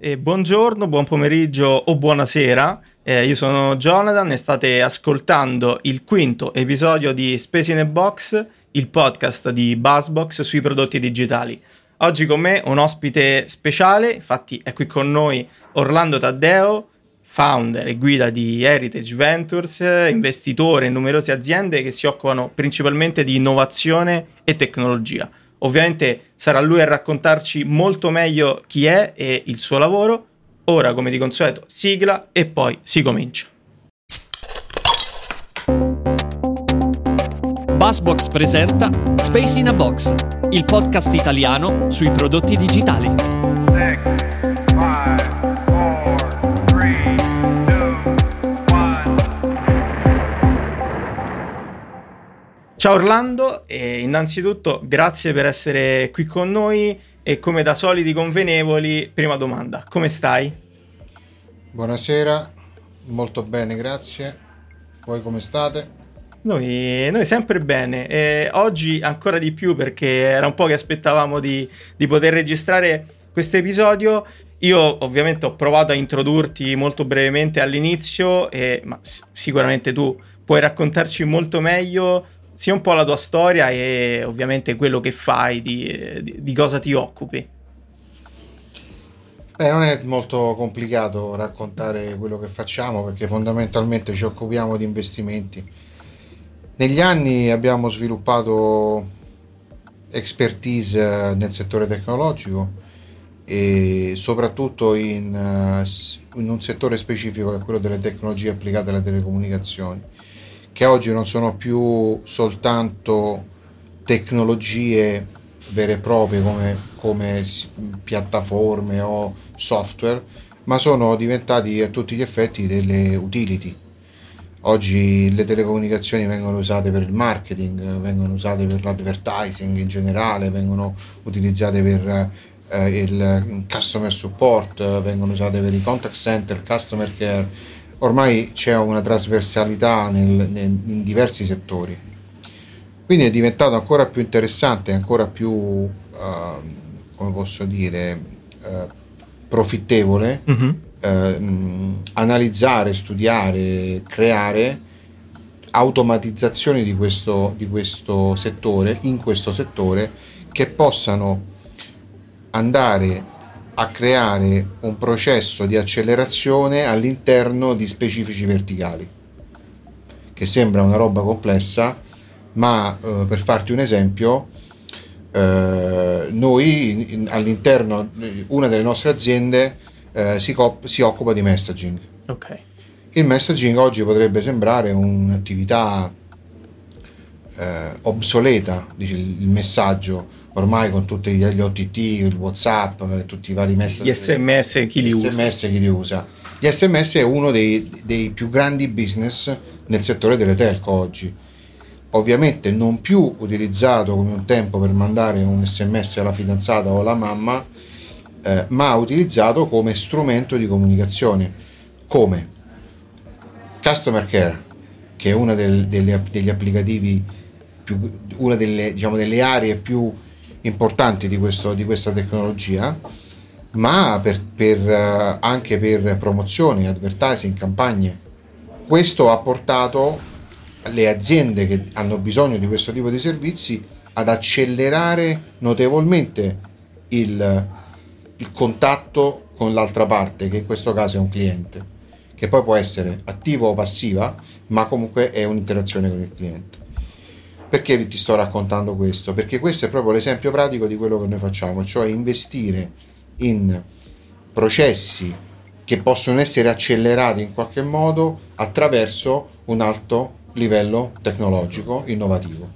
E buongiorno, buon pomeriggio o buonasera. Eh, io sono Jonathan e state ascoltando il quinto episodio di Space in a Box, il podcast di Buzzbox sui prodotti digitali. Oggi con me un ospite speciale, infatti è qui con noi Orlando Taddeo, founder e guida di Heritage Ventures, investitore in numerose aziende che si occupano principalmente di innovazione e tecnologia. Ovviamente sarà lui a raccontarci molto meglio chi è e il suo lavoro. Ora, come di consueto, sigla e poi si comincia. Buzzbox presenta Space in a Box, il podcast italiano sui prodotti digitali. Ciao Orlando e innanzitutto grazie per essere qui con noi e come da soliti convenevoli, prima domanda, come stai? Buonasera, molto bene, grazie. Voi come state? Noi, noi sempre bene, e oggi ancora di più perché era un po' che aspettavamo di, di poter registrare questo episodio. Io ovviamente ho provato a introdurti molto brevemente all'inizio, e, ma sicuramente tu puoi raccontarci molto meglio sia un po' la tua storia e ovviamente quello che fai, di, di, di cosa ti occupi. Beh, non è molto complicato raccontare quello che facciamo perché fondamentalmente ci occupiamo di investimenti. Negli anni abbiamo sviluppato expertise nel settore tecnologico e soprattutto in, in un settore specifico che è quello delle tecnologie applicate alle telecomunicazioni che oggi non sono più soltanto tecnologie vere e proprie come, come piattaforme o software, ma sono diventati a tutti gli effetti delle utility. Oggi le telecomunicazioni vengono usate per il marketing, vengono usate per l'advertising in generale, vengono utilizzate per eh, il customer support, vengono usate per i contact center, customer care ormai c'è una trasversalità nel, nel, in diversi settori. Quindi è diventato ancora più interessante, ancora più, uh, come posso dire, uh, profittevole uh-huh. uh, analizzare, studiare, creare automatizzazioni di questo, di questo settore, in questo settore, che possano andare a creare un processo di accelerazione all'interno di specifici verticali, che sembra una roba complessa, ma eh, per farti un esempio, eh, noi in, all'interno, una delle nostre aziende eh, si, cop- si, occupa di messaging. Okay. Il messaging oggi potrebbe sembrare un'attività eh, obsoleta, dice il messaggio, ormai con tutti gli OTT, il WhatsApp, tutti i vari messaggi. Gli SMS chi li usa? SMS chi li usa. Gli SMS è uno dei, dei più grandi business nel settore delle telco oggi. Ovviamente non più utilizzato come un tempo per mandare un SMS alla fidanzata o alla mamma, eh, ma utilizzato come strumento di comunicazione. Come? Customer Care, che è una del, delle, degli applicativi, più, una delle, diciamo, delle aree più importanti di, questo, di questa tecnologia, ma per, per, uh, anche per promozioni, advertising, campagne. Questo ha portato le aziende che hanno bisogno di questo tipo di servizi ad accelerare notevolmente il, il contatto con l'altra parte, che in questo caso è un cliente, che poi può essere attivo o passiva, ma comunque è un'interazione con il cliente. Perché ti sto raccontando questo? Perché questo è proprio l'esempio pratico di quello che noi facciamo, cioè investire in processi che possono essere accelerati in qualche modo attraverso un alto livello tecnologico innovativo.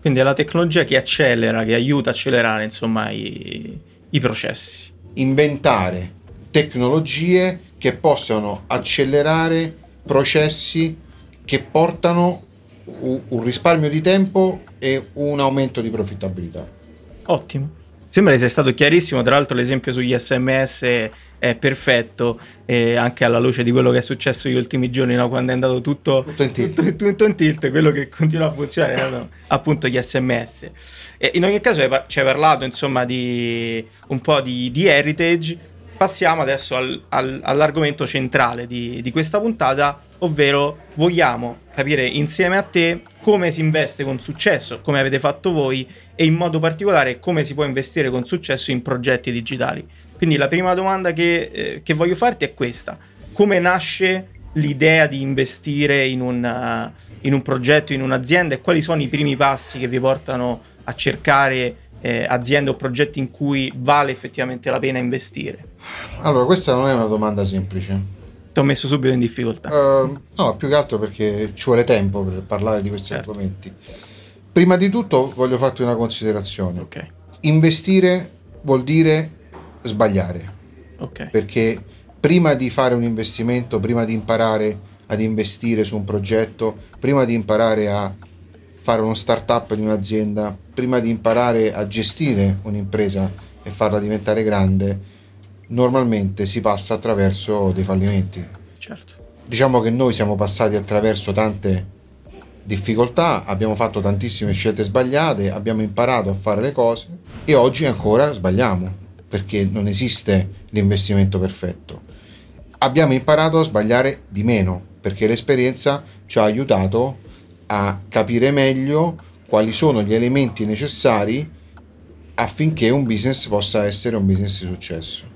Quindi è la tecnologia che accelera, che aiuta a accelerare insomma i, i processi. Inventare tecnologie che possano accelerare processi che portano un risparmio di tempo e un aumento di profittabilità. Ottimo. Sembra che sia stato chiarissimo, tra l'altro l'esempio sugli sms è perfetto, e anche alla luce di quello che è successo negli ultimi giorni, no? quando è andato tutto, tutto, in tilt. Tutto, tutto in tilt, quello che continua a funzionare erano appunto gli sms. E in ogni caso ci hai parlato insomma di un po' di, di heritage, passiamo adesso al, al, all'argomento centrale di, di, questa puntata, ovvero vogliamo capire insieme a te come si investe con successo, come avete fatto voi e in modo particolare come si può investire con successo in progetti digitali. Quindi la prima domanda che, eh, che voglio farti è questa. Come nasce l'idea di investire in un, uh, in un progetto, in un'azienda e quali sono i primi passi che vi portano a cercare eh, aziende o progetti in cui vale effettivamente la pena investire? Allora, questa non è una domanda semplice. Ti ho messo subito in difficoltà. Uh, no, più che altro perché ci vuole tempo per parlare di questi certo. argomenti. Prima di tutto voglio farti una considerazione. Okay. Investire vuol dire sbagliare. Okay. Perché prima di fare un investimento, prima di imparare ad investire su un progetto, prima di imparare a fare uno startup di un'azienda, prima di imparare a gestire un'impresa e farla diventare grande, normalmente si passa attraverso dei fallimenti. Certo. Diciamo che noi siamo passati attraverso tante difficoltà, abbiamo fatto tantissime scelte sbagliate, abbiamo imparato a fare le cose e oggi ancora sbagliamo perché non esiste l'investimento perfetto abbiamo imparato a sbagliare di meno perché l'esperienza ci ha aiutato a capire meglio quali sono gli elementi necessari affinché un business possa essere un business di successo.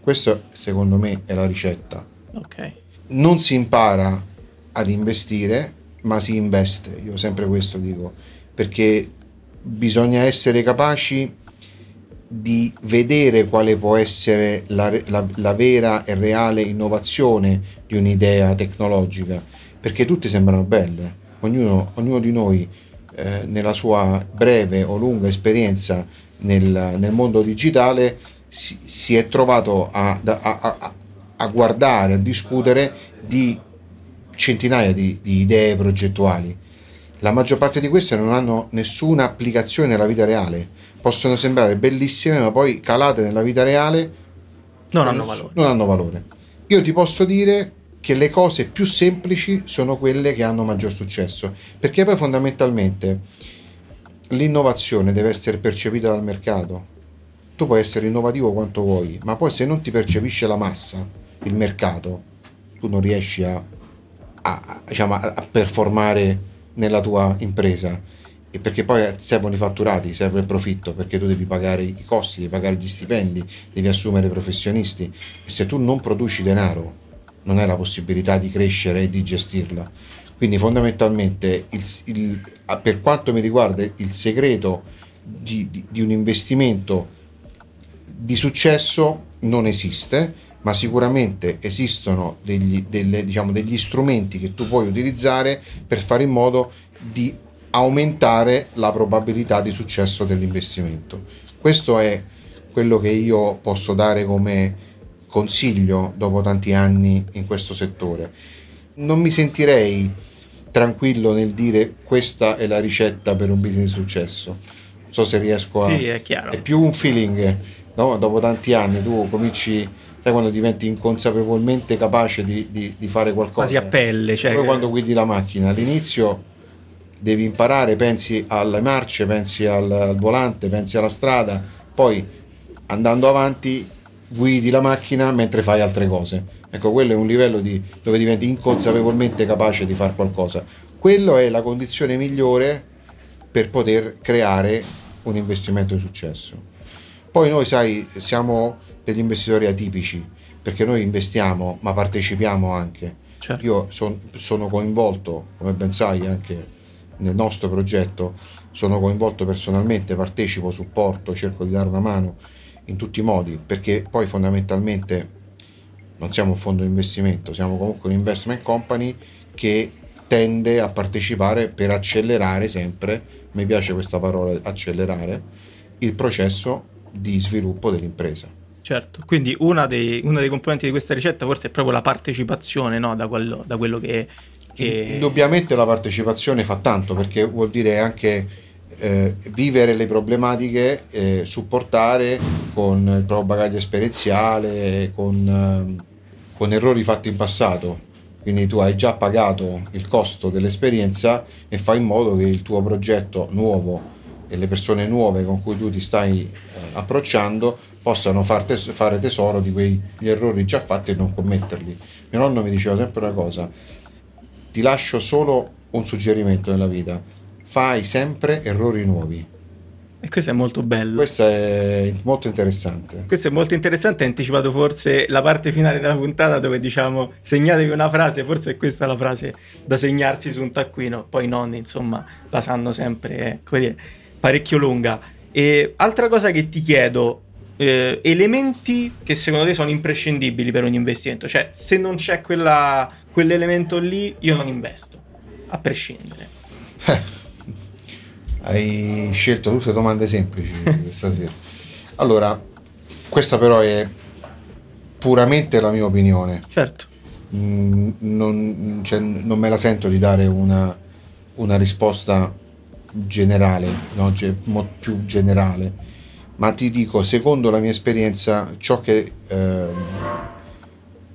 Questo secondo me è la ricetta. Okay. Non si impara ad investire, ma si investe. Io sempre questo dico, perché bisogna essere capaci di vedere quale può essere la, la, la, vera e reale innovazione di un'idea tecnologica, perché tutte sembrano belle, ognuno, ognuno di noi eh, nella sua breve o lunga esperienza nel, nel mondo digitale si, si, è trovato a, a, a, a, guardare, a discutere di centinaia di, di idee progettuali. La maggior parte di queste non hanno nessuna applicazione nella vita reale possono sembrare bellissime, ma poi calate nella vita reale non hanno valore. Non hanno valore. Io ti posso dire che le cose più semplici sono quelle che hanno maggior successo, perché poi fondamentalmente l'innovazione deve essere percepita dal mercato. Tu puoi essere innovativo quanto vuoi, ma poi se non ti percepisce la massa, il mercato, tu non riesci a, a, diciamo, a performare nella tua impresa. E perché poi servono i fatturati, serve il profitto, perché tu devi pagare i costi, devi pagare gli stipendi, devi assumere professionisti. E se tu non produci denaro non hai la possibilità di crescere e di gestirla. Quindi fondamentalmente il, il, per quanto mi riguarda il segreto di, di, di un investimento di successo non esiste, ma sicuramente esistono degli, delle, diciamo, degli strumenti che tu puoi utilizzare per fare in modo di aumentare la probabilità di successo dell'investimento. Questo è quello che io posso dare come consiglio dopo tanti anni in questo settore. Non mi sentirei tranquillo nel dire questa è la ricetta per un business di successo. Non so se riesco a... Sì, è chiaro. È più un feeling, no? Dopo tanti anni tu cominci sai quando diventi inconsapevolmente capace di, di, di fare qualcosa. Quasi a pelle. Cioè poi quando guidi la macchina all'inizio devi imparare, pensi alle marce, pensi al, al volante, pensi alla strada, poi andando avanti guidi la macchina mentre fai altre cose. Ecco, quello è un livello di, dove diventi inconsapevolmente capace di fare qualcosa. Quello è la condizione migliore per poter creare un investimento di successo. Poi noi, sai, siamo degli investitori atipici, perché noi investiamo, ma partecipiamo anche. Certo. Io son, sono coinvolto, come ben sai, anche nel nostro progetto sono coinvolto personalmente, partecipo, supporto, cerco di dare una mano in tutti i modi, perché poi fondamentalmente non siamo un fondo di investimento, siamo comunque un investment company che tende a partecipare per accelerare sempre, mi piace questa parola, accelerare, il processo di sviluppo dell'impresa. Certo, quindi una dei, uno dei componenti di questa ricetta forse è proprio la partecipazione no? da, quello, da quello che che... Indubbiamente la partecipazione fa tanto perché vuol dire anche eh, vivere le problematiche, eh, supportare con il proprio bagaglio esperienziale, con, eh, con errori fatti in passato. Quindi tu hai già pagato il costo dell'esperienza e fai in modo che il tuo progetto nuovo e le persone nuove con cui tu ti stai eh, approcciando possano far tes- fare tesoro di quegli errori già fatti e non commetterli. Mio nonno mi diceva sempre una cosa, ti lascio solo un suggerimento nella vita, fai sempre errori nuovi. E questo è molto bello. Questo è molto interessante. Questo è molto interessante, hai anticipato forse la parte finale della puntata dove diciamo segnatevi una frase, forse è questa la frase da segnarsi su un taccuino, poi i nonni insomma la sanno sempre, eh, come dire, parecchio lunga. E altra cosa che ti chiedo, eh, elementi che secondo te sono imprescindibili per un investimento, cioè se non c'è quella, quell'elemento lì io non investo, a prescindere. Eh hai scelto tutte domande semplici stasera. Allora, questa però è puramente la mia opinione. Certo. Mm, non, cioè, non, me la sento di dare una, una risposta generale, no? Ge- più generale, ma ti dico, secondo la mia esperienza, ciò che, eh,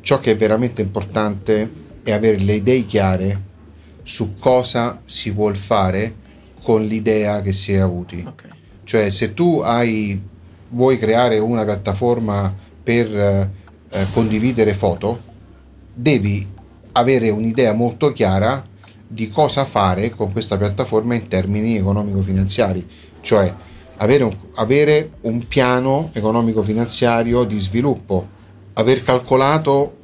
ciò che è veramente importante è avere le idee chiare su cosa si vuol fare con l'idea che si è avuti. Okay. Cioè se tu hai, vuoi creare una piattaforma per eh, condividere foto, devi avere un'idea molto chiara di cosa fare con questa piattaforma in termini economico-finanziari, cioè avere un, avere un piano economico-finanziario di sviluppo, aver calcolato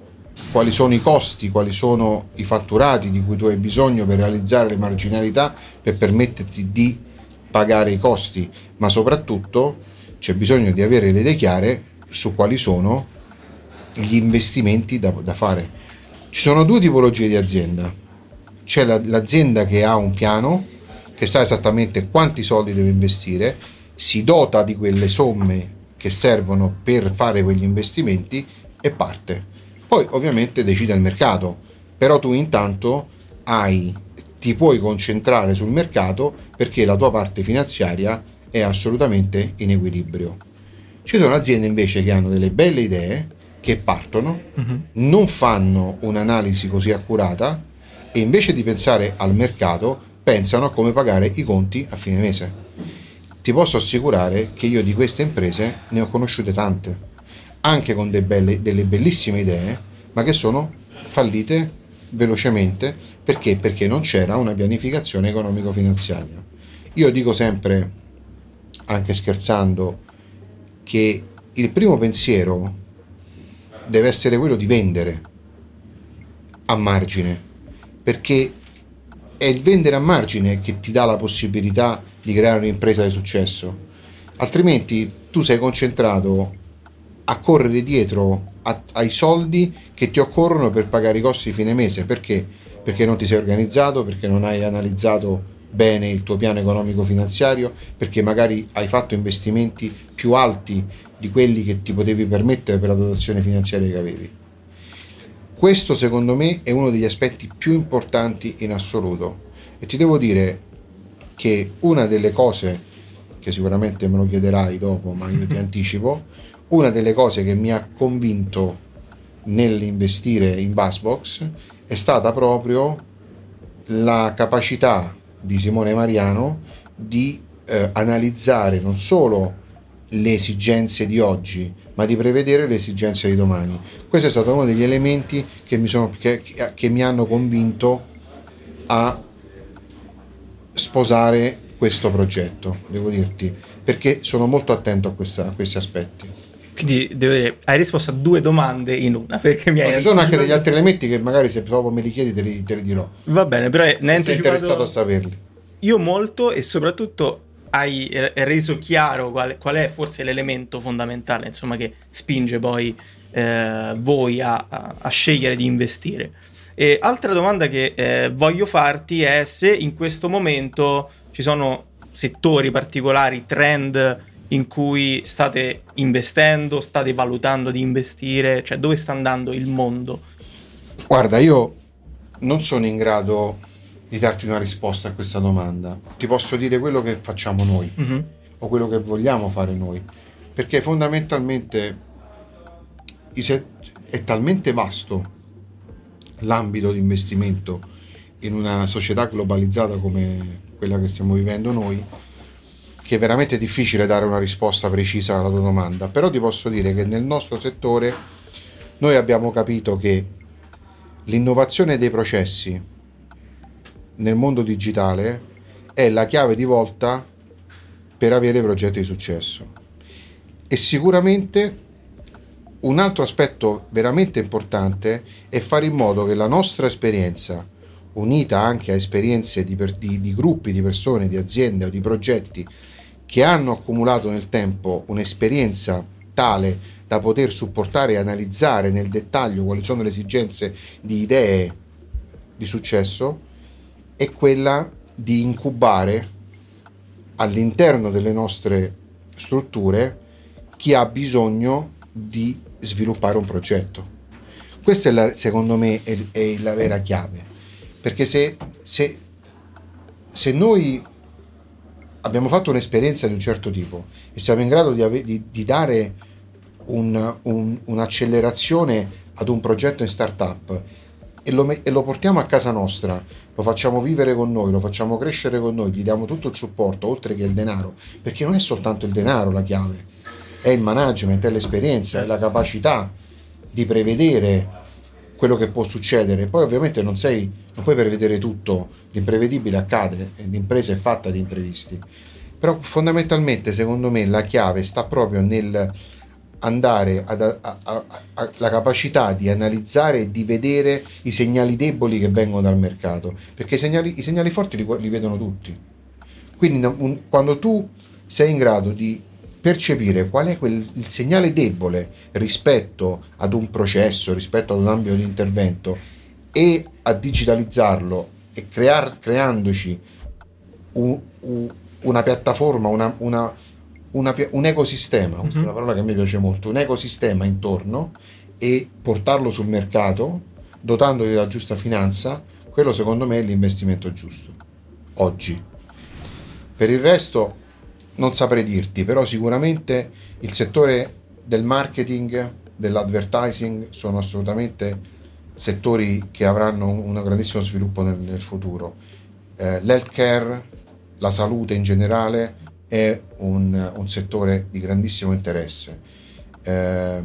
quali sono i costi, quali sono i fatturati di cui tu hai bisogno per realizzare le marginalità per permetterti di pagare i costi, ma soprattutto c'è bisogno di avere le idee chiare su quali sono gli investimenti da, da fare. Ci sono due tipologie di azienda. C'è la, l'azienda che ha un piano, che sa esattamente quanti soldi deve investire, si dota di quelle somme che servono per fare quegli investimenti e parte poi ovviamente decide il mercato, però tu intanto hai, ti puoi concentrare sul mercato perché la tua parte finanziaria è assolutamente in equilibrio. Ci sono aziende invece che hanno delle belle idee, che partono, uh-huh. non fanno un'analisi così accurata e invece di pensare al mercato pensano a come pagare i conti a fine mese. Ti posso assicurare che io di queste imprese ne ho conosciute tante anche con belle, delle bellissime idee, ma che sono fallite velocemente perché? Perché non c'era una pianificazione economico-finanziaria. Io dico sempre, anche scherzando, che il primo pensiero deve essere quello di vendere a margine, perché è il vendere a margine che ti dà la possibilità di creare un'impresa di successo. Altrimenti tu sei concentrato a correre dietro a, ai soldi che ti occorrono per pagare i costi fine mese. Perché? Perché non ti sei organizzato, perché non hai analizzato bene il tuo piano economico finanziario, perché magari hai fatto investimenti più alti di quelli che ti potevi permettere per la dotazione finanziaria che avevi. Questo secondo me è uno degli aspetti più importanti in assoluto e ti devo dire che una delle cose che sicuramente me lo chiederai dopo, ma io ti anticipo, una delle cose che mi ha convinto nell'investire in Bassbox è stata proprio la capacità di Simone Mariano di eh, analizzare non solo le esigenze di oggi, ma di prevedere le esigenze di domani. Questo è stato uno degli elementi che mi, sono, che, che mi hanno convinto a sposare questo progetto, devo dirti, perché sono molto attento a, questa, a questi aspetti. Quindi dire, hai risposto a due domande in una. Perché mi hai ci sono anche degli altri elementi che magari se dopo me li chiedi te li, te li dirò. Va bene, però ne sei anticipato... interessato a saperli. Io molto e soprattutto hai reso chiaro qual, qual è forse l'elemento fondamentale insomma, che spinge poi eh, voi a, a, a, scegliere di investire. E altra domanda che eh, voglio farti è se in questo momento ci sono settori particolari, trend in cui state investendo, state valutando di investire, cioè dove sta andando il mondo? Guarda, io non sono in grado di darti una risposta a questa domanda. Ti posso dire quello che facciamo noi mm-hmm. o quello che vogliamo fare noi, perché fondamentalmente è talmente vasto l'ambito di investimento in una società globalizzata come quella che stiamo vivendo noi che è veramente difficile dare una risposta precisa alla tua domanda, però ti posso dire che nel nostro settore noi abbiamo capito che l'innovazione dei processi nel mondo digitale è la chiave di volta per avere progetti di successo. E sicuramente un altro aspetto veramente importante è fare in modo che la nostra esperienza, unita anche a esperienze di, di, di gruppi di persone, di aziende o di progetti che hanno accumulato nel tempo un'esperienza tale da poter supportare e analizzare nel dettaglio quali sono le esigenze di idee di successo, è quella di incubare all'interno delle nostre strutture chi ha bisogno di sviluppare un progetto. Questa è la, secondo me è, è, la vera chiave, perché se, se, se noi abbiamo fatto un'esperienza di un certo tipo e siamo in grado di, ave- di, di dare un, un, un'accelerazione ad un progetto in startup e lo, e lo portiamo a casa nostra, lo facciamo vivere con noi, lo facciamo crescere con noi, gli diamo tutto il supporto oltre che il denaro, perché non è soltanto il denaro la chiave, è il management, è l'esperienza, è la capacità di prevedere quello che può succedere. Poi ovviamente non, sei, non puoi prevedere tutto, l'imprevedibile accade, l'impresa è fatta di imprevisti. Però fondamentalmente secondo me la chiave sta proprio nel andare alla capacità di analizzare e di vedere i segnali deboli che vengono dal mercato, perché i segnali, i segnali forti li, li, vedono tutti. Quindi un, quando tu sei in grado di percepire qual è quel, il segnale debole rispetto ad un processo, rispetto ad un ambito di intervento e a digitalizzarlo e crear, creandoci un, un, una piattaforma, una, una, una, un ecosistema, mm-hmm. una parola che a me piace molto, un ecosistema intorno e portarlo sul mercato dotandoli della giusta finanza, quello secondo me è l'investimento giusto, oggi. Per il resto non saprei dirti, però sicuramente il settore del marketing, dell'advertising sono assolutamente settori che avranno un grandissimo sviluppo nel, nel futuro. Eh, l'healthcare, la salute in generale è un, un settore di grandissimo interesse. Eh,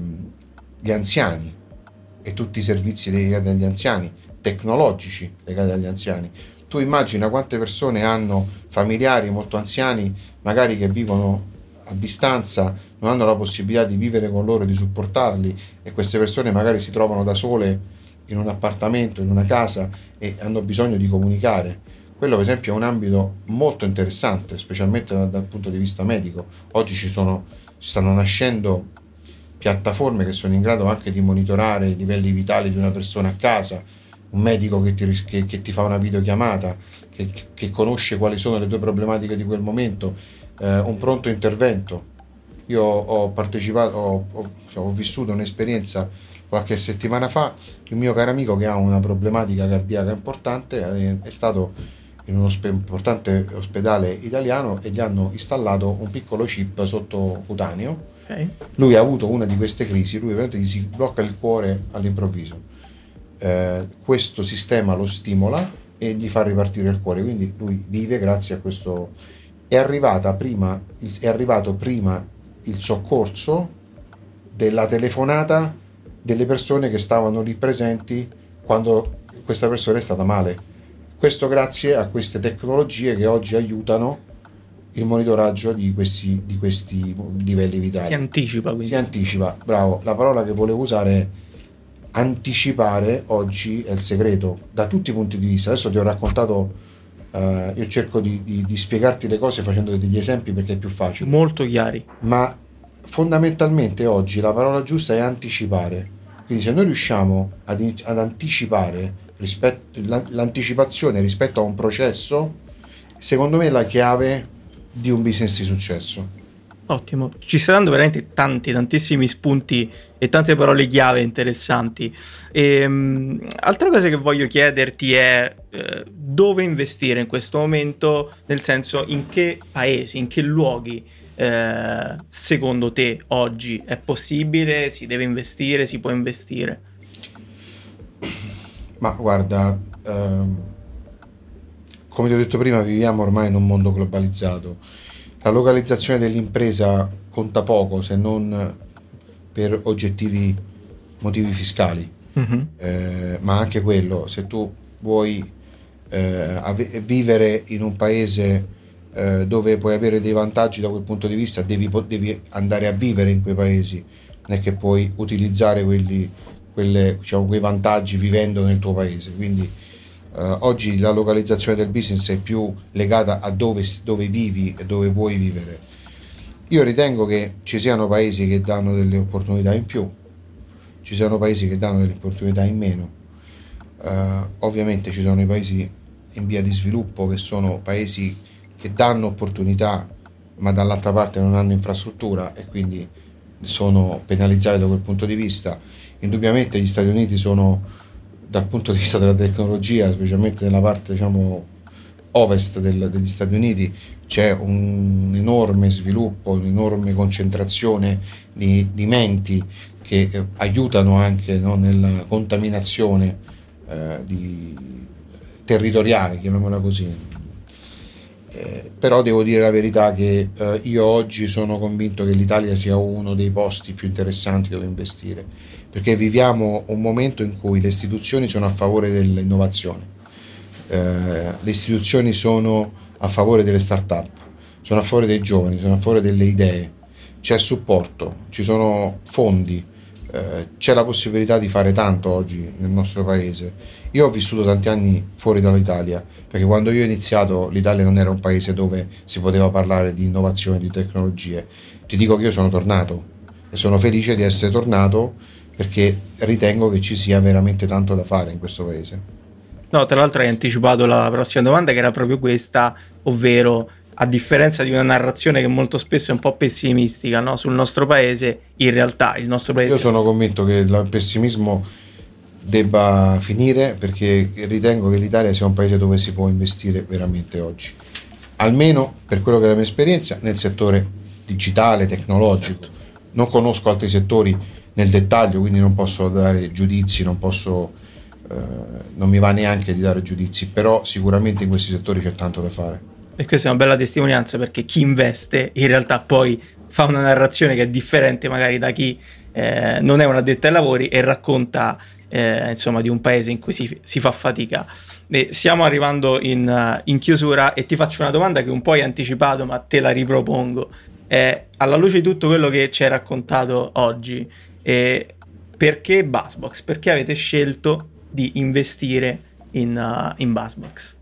gli anziani e tutti i servizi legati agli anziani, tecnologici legati agli anziani, tu immagina quante persone hanno familiari molto anziani, magari che vivono a distanza, non hanno la possibilità di vivere con loro e di supportarli e queste persone magari si trovano da sole in un appartamento, in una casa e hanno bisogno di comunicare. Quello per esempio è un ambito molto interessante, specialmente dal, dal punto di vista medico. Oggi ci, sono, stanno nascendo piattaforme che sono in grado anche di monitorare i livelli vitali di una persona a casa, un medico che ti, che, che ti fa una videochiamata, che, che, conosce quali sono le tue problematiche di quel momento, eh, un pronto intervento. Io ho partecipato, ho, ho, ho vissuto un'esperienza qualche settimana fa, il mio caro amico che ha una problematica cardiaca importante è, stato in uno spe- importante ospedale italiano e gli hanno installato un piccolo chip sottocutaneo. Okay. Lui ha avuto una di queste crisi, lui ovviamente gli si blocca il cuore all'improvviso eh, questo sistema lo stimola e gli fa ripartire il cuore, quindi lui vive grazie a questo. È, arrivata prima, è arrivato prima il soccorso della telefonata delle persone che stavano lì presenti quando questa persona è stata male. Questo grazie a queste tecnologie che oggi aiutano il monitoraggio di questi, di questi livelli vitali. Si anticipa quindi. Si anticipa, bravo. La parola che volevo usare è anticipare oggi è il segreto da tutti i punti di vista. Adesso ti ho raccontato, uh, io cerco di, di, di, spiegarti le cose facendo degli esempi perché è più facile. Molto chiari. Ma fondamentalmente oggi la parola giusta è anticipare. Quindi se noi riusciamo ad, ad anticipare rispetto, l'anticipazione rispetto a un processo, secondo me è la chiave di un business di successo. Ottimo, ci saranno veramente tanti, tantissimi spunti e tante parole chiave interessanti. E, um, altra cosa che voglio chiederti è uh, dove investire in questo momento, nel senso in che paesi, in che luoghi uh, secondo te oggi è possibile, si deve investire, si può investire? Ma guarda, um, come ti ho detto prima, viviamo ormai in un mondo globalizzato la localizzazione dell'impresa conta poco se non per oggettivi motivi fiscali, uh-huh. eh, ma anche quello, se tu vuoi eh, ave- vivere in un paese eh, dove puoi avere dei vantaggi da quel punto di vista, devi, devi, andare a vivere in quei paesi, non è che puoi utilizzare quelli, quelle, diciamo, quei vantaggi vivendo nel tuo paese. Quindi eh, oggi la localizzazione del business è più legata a dove, dove vivi e dove vuoi vivere. Io ritengo che ci siano paesi che danno delle opportunità in più, ci siano paesi che danno delle opportunità in meno. Uh, ovviamente ci sono i paesi in via di sviluppo che sono paesi che danno opportunità ma dall'altra parte non hanno infrastruttura e quindi sono penalizzati da quel punto di vista. Indubbiamente gli Stati Uniti sono dal punto di vista della tecnologia, specialmente nella parte diciamo, ovest del, degli Stati Uniti, c'è un enorme sviluppo, un'enorme concentrazione di, di menti che eh, aiutano anche no, nella contaminazione eh, di, territoriale, chiamiamola così. Eh, però devo dire la verità che eh, io oggi sono convinto che l'Italia sia uno dei posti più interessanti dove investire perché viviamo un momento in cui le istituzioni sono a favore dell'innovazione, eh, le istituzioni sono a favore delle start-up, sono a favore dei giovani, sono a favore delle idee, c'è supporto, ci sono fondi, eh, c'è la possibilità di fare tanto oggi nel nostro paese. Io ho vissuto tanti anni fuori dall'Italia, perché quando io ho iniziato l'Italia non era un paese dove si poteva parlare di innovazione, di tecnologie. Ti dico che io sono tornato e sono felice di essere tornato perché ritengo che ci sia veramente tanto da fare in questo paese. No, tra l'altro hai anticipato la prossima domanda che era proprio questa, ovvero a differenza di una narrazione che molto spesso è un po' pessimistica no? sul nostro paese, in realtà il nostro paese... Io sono convinto che il pessimismo debba finire perché ritengo che l'Italia sia un paese dove si può investire veramente oggi, almeno per quello che è la mia esperienza nel settore digitale, tecnologico. Non conosco altri settori nel dettaglio, quindi non posso dare giudizi, non posso, eh, non mi va neanche di dare giudizi, però sicuramente in questi settori c'è tanto da fare. E questa è una bella testimonianza perché chi investe in realtà poi fa una narrazione che è differente magari da chi eh, non è un addetto ai lavori e racconta eh, insomma di un paese in cui si, si fa fatica. E stiamo arrivando in, in, chiusura e ti faccio una domanda che un po' hai anticipato ma te la ripropongo. Eh, alla luce di tutto quello che ci hai raccontato oggi, e perché Bassbox? Perché avete scelto di investire in, uh, in Bassbox?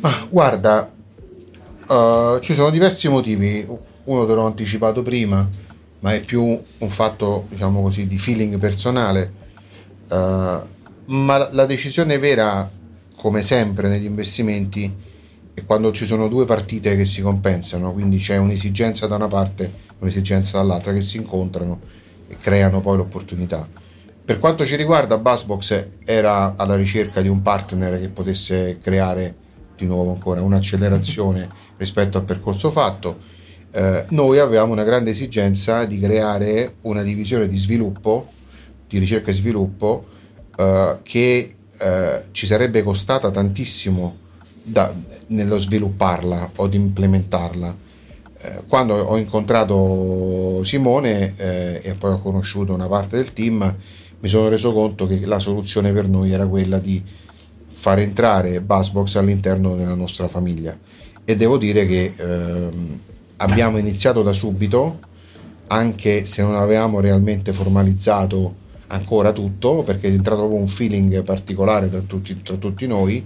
Ma guarda, uh, ci sono diversi motivi. Uno te l'ho anticipato prima, ma è più un fatto, diciamo così, di feeling personale. Uh, ma la decisione vera, come sempre negli investimenti, è quando ci sono due partite che si compensano, quindi c'è un'esigenza da una parte e un'esigenza dall'altra che si incontrano e creano poi l'opportunità. Per quanto ci riguarda, Buzzbox era alla ricerca di un partner che potesse creare di nuovo ancora un'accelerazione rispetto al percorso fatto. Eh, noi avevamo una grande esigenza di creare una divisione di sviluppo, di ricerca e sviluppo, eh, che eh, ci sarebbe costata tantissimo da, nello svilupparla o di implementarla eh, quando ho incontrato Simone eh, e poi ho conosciuto una parte del team, mi sono reso conto che la soluzione per noi era quella di far entrare Buzzbox all'interno della nostra famiglia. E devo dire che ehm, abbiamo iniziato da subito, anche se non avevamo realmente formalizzato ancora tutto, perché è entrato proprio un feeling particolare tra tutti, tra tutti noi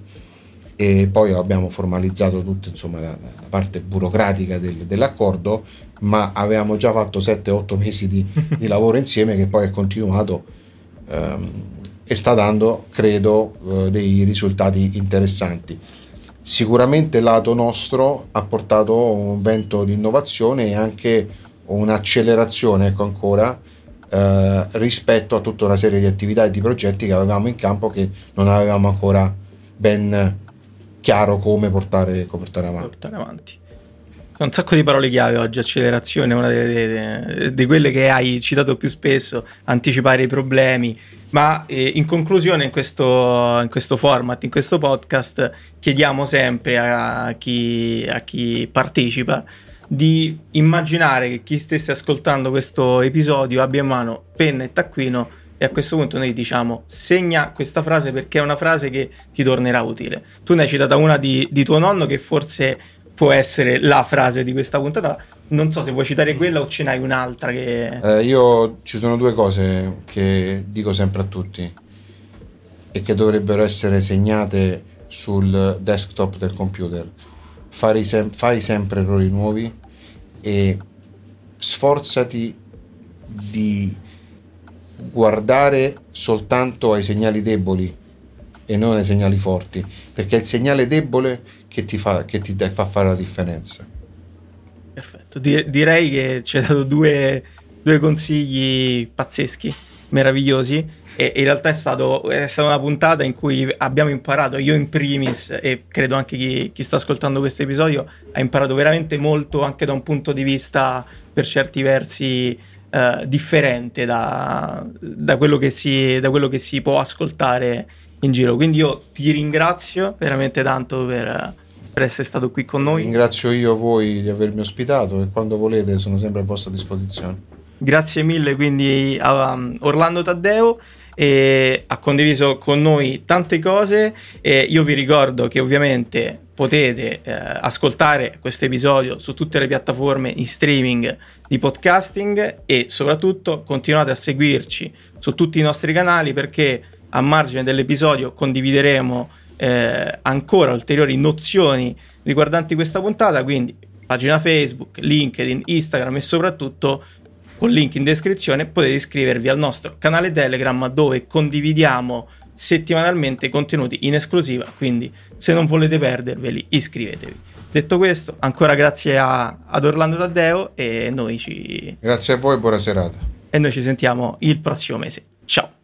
e poi abbiamo formalizzato tutta insomma, la, la, parte burocratica del, dell'accordo, ma avevamo già fatto 7-8 mesi di, di, lavoro insieme che poi è continuato ehm, e sta dando, credo, eh, dei risultati interessanti. Sicuramente il lato nostro ha portato un vento di innovazione e anche un'accelerazione, ecco ancora, eh, rispetto a tutta una serie di attività e di progetti che avevamo in campo che non avevamo ancora ben chiaro come portare, come portare avanti. Portare avanti. Un sacco di parole chiave oggi, accelerazione, una di quelle che hai citato più spesso, anticipare i problemi, Ma eh, in conclusione, in questo, in questo, format, in questo podcast, chiediamo sempre a chi, a chi partecipa di immaginare che chi stesse ascoltando questo episodio abbia in mano penna e taccuino e a questo punto noi diciamo segna questa frase perché è una frase che ti tornerà utile. Tu ne hai citata una di, di tuo nonno che forse può essere la frase di questa puntata. Non so se vuoi citare quella o ce n'hai un'altra che... Eh, io ci sono due cose che dico sempre a tutti e che dovrebbero essere segnate sul desktop del computer. Fai, sem- fai sempre errori nuovi e sforzati di guardare soltanto ai segnali deboli e non ai segnali forti, perché è il segnale debole che ti fa, che ti fa fare la differenza. Perfetto, direi che ci hai dato due, due, consigli pazzeschi, meravigliosi. E in realtà è, stato, è, stata una puntata in cui abbiamo imparato, io in primis, e credo anche chi, chi sta ascoltando questo episodio, ha imparato veramente molto anche da un punto di vista per certi versi eh, differente da, da, quello si, da, quello che si, può ascoltare in giro. Quindi io ti ringrazio veramente tanto per, per essere stato qui con noi. Ringrazio io voi di avermi ospitato e quando volete sono sempre a vostra disposizione. Grazie mille quindi a um, Orlando Taddeo e ha condiviso con noi tante cose e io vi ricordo che ovviamente potete eh, ascoltare questo episodio su tutte le piattaforme in streaming di podcasting e soprattutto continuate a seguirci su tutti i nostri canali perché a margine dell'episodio condivideremo eh, ancora ulteriori nozioni riguardanti questa puntata, quindi pagina Facebook, LinkedIn, Instagram e soprattutto con link in descrizione potete iscrivervi al nostro canale Telegram dove condividiamo settimanalmente contenuti in esclusiva, quindi se non volete perderveli iscrivetevi. Detto questo, ancora grazie a, ad Orlando Taddeo e noi ci... Grazie a voi, buona serata. E noi ci sentiamo il prossimo mese. Ciao!